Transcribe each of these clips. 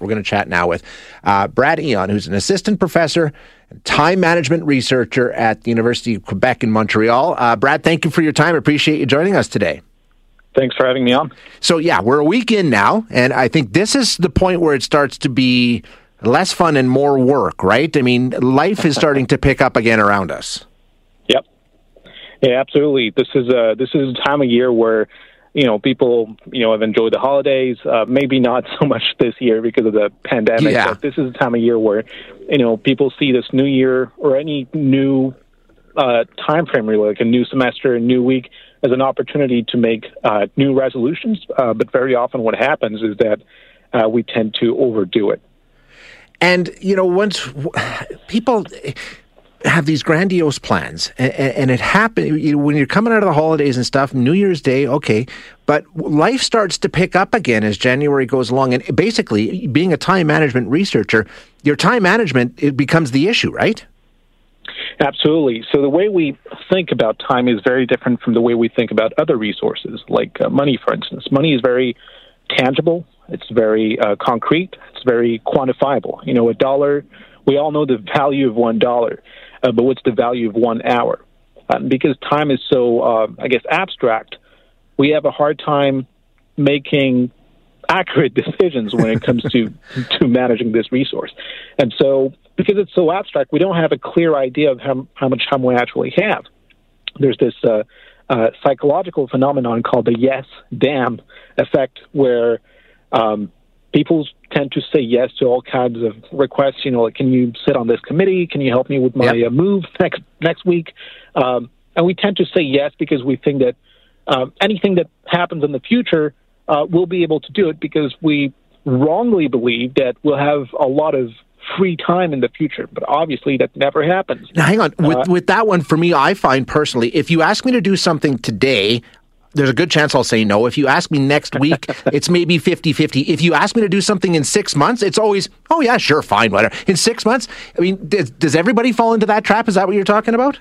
We're going to chat now with uh, Brad Aeon, who's an assistant professor and time management researcher at the University of Quebec in Montreal. Uh, Brad, thank you for your time. I appreciate you joining us today. Thanks for having me on. So, yeah, we're a week in now, and I think this is the point where it starts to be less fun and more work, right? I mean, life is starting to pick up again around us. Yep. Yeah, absolutely. This is a this is a time of year where you know, people, you know, have enjoyed the holidays. Uh, maybe not so much this year because of the pandemic. Yeah. But this is the time of year where, you know, people see this new year or any new uh, time frame, really, like a new semester, a new week, as an opportunity to make uh, new resolutions. Uh, but very often, what happens is that uh, we tend to overdo it. And you know, once people have these grandiose plans, and, and it happens you know, when you're coming out of the holidays and stuff. New Year's Day, okay, but life starts to pick up again as January goes along. And basically, being a time management researcher, your time management it becomes the issue, right? Absolutely. So the way we think about time is very different from the way we think about other resources, like uh, money, for instance. Money is very tangible. It's very uh, concrete. It's very quantifiable. You know, a dollar. We all know the value of one dollar uh, but what's the value of one hour? Um, because time is so, uh, I guess, abstract, we have a hard time making accurate decisions when it comes to to managing this resource. And so, because it's so abstract, we don't have a clear idea of how, how much time we actually have. There's this uh, uh, psychological phenomenon called the yes damn effect, where um, people tend to say yes to all kinds of requests. You know, like, can you sit on this committee? Can you help me with my yep. uh, move next next week? Um, and we tend to say yes because we think that um, anything that happens in the future, uh, we'll be able to do it because we wrongly believe that we'll have a lot of free time in the future. But obviously, that never happens. Now, hang on. With, uh, with that one, for me, I find personally, if you ask me to do something today, there's a good chance I'll say no. If you ask me next week, it's maybe 50 50. If you ask me to do something in six months, it's always, oh, yeah, sure, fine, whatever. In six months, I mean, does, does everybody fall into that trap? Is that what you're talking about?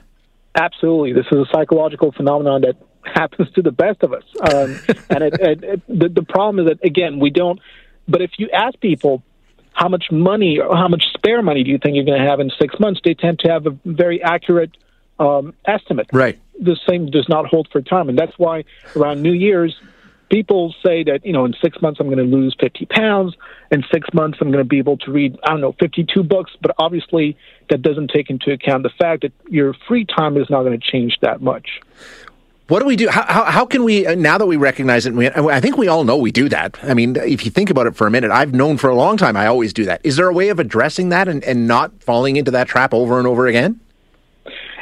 Absolutely. This is a psychological phenomenon that happens to the best of us. Um, and it, it, it, the, the problem is that, again, we don't, but if you ask people, how much money or how much spare money do you think you're going to have in six months? They tend to have a very accurate um, estimate. Right the same does not hold for time. And that's why around New Year's, people say that, you know, in six months I'm going to lose 50 pounds. In six months I'm going to be able to read, I don't know, 52 books. But obviously that doesn't take into account the fact that your free time is not going to change that much. What do we do? How, how, how, can we, uh, now that we recognize it, we, I think we all know we do that. I mean, if you think about it for a minute, I've known for a long time I always do that. Is there a way of addressing that and, and not falling into that trap over and over again?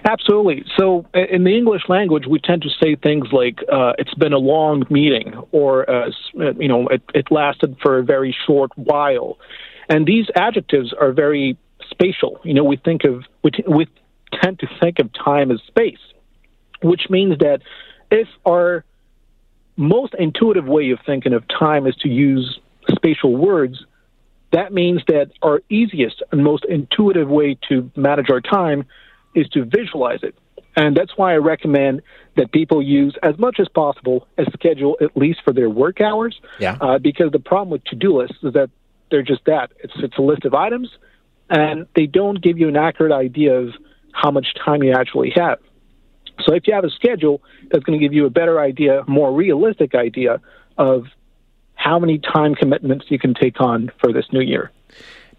Absolutely. So, in the English language, we tend to say things like uh, "it's been a long meeting" or uh, "you know, it, it lasted for a very short while," and these adjectives are very spatial. You know, we think of we, t- we tend to think of time as space, which means that if our most intuitive way of thinking of time is to use spatial words, that means that our easiest and most intuitive way to manage our time is to visualize it. And that's why I recommend that people use as much as possible a schedule, at least for their work hours. Yeah. Uh, because the problem with to do lists is that they're just that. It's, it's a list of items, and they don't give you an accurate idea of how much time you actually have. So if you have a schedule, that's going to give you a better idea, more realistic idea of how many time commitments you can take on for this new year.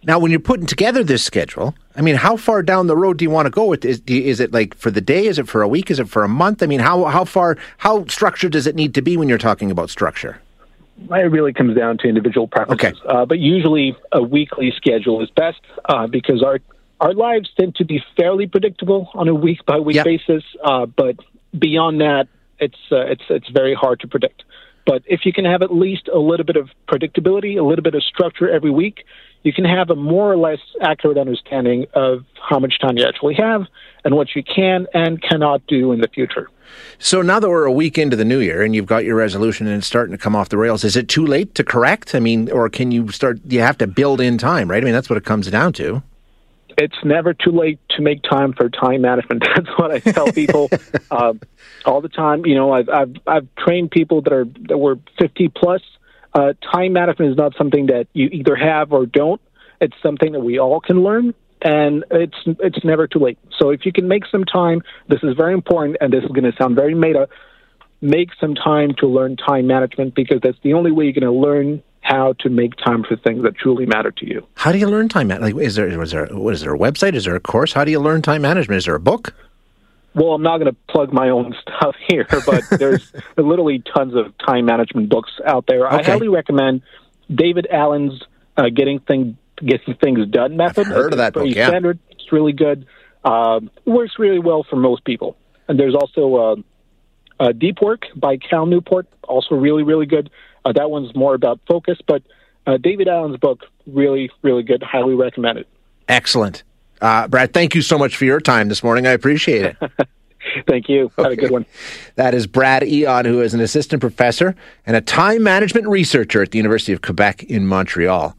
Now, when you're putting together this schedule, I mean, how far down the road do you want to go with this? Is it like for the day? Is it for a week? Is it for a month? I mean, how, how far, how structured does it need to be when you're talking about structure? It really comes down to individual preferences. Okay. Uh, but usually a weekly schedule is best uh, because our, our lives tend to be fairly predictable on a week by week basis. Uh, but beyond that, it's, uh, it's, it's very hard to predict. But if you can have at least a little bit of predictability, a little bit of structure every week, you can have a more or less accurate understanding of how much time you actually have and what you can and cannot do in the future. So now that we're a week into the new year and you've got your resolution and it's starting to come off the rails, is it too late to correct? I mean, or can you start? You have to build in time, right? I mean, that's what it comes down to it's never too late to make time for time management. That's what I tell people uh, all the time. You know, I've, I've I've trained people that are that were 50 plus uh, time management is not something that you either have or don't. It's something that we all can learn, and it's it's never too late. So if you can make some time, this is very important, and this is going to sound very meta. Make some time to learn time management because that's the only way you're going to learn how to make time for things that truly matter to you. How do you learn time management? Like, is there is there what is there a website? Is there a course? How do you learn time management? Is there a book? Well, I'm not going to plug my own stuff here, but there's literally tons of time management books out there. Okay. I highly recommend David Allen's uh, "Getting Things Getting Things Done" method. I've heard it's of that book. Yeah. Standard. It's really good. Uh, works really well for most people. And there's also uh, uh, Deep Work by Cal Newport, also really really good. Uh, that one's more about focus, but uh, David Allen's book really really good. Highly recommend it. Excellent. Uh, Brad, thank you so much for your time this morning. I appreciate it. thank you. Have a good one. That is Brad Aeon, who is an assistant professor and a time management researcher at the University of Quebec in Montreal.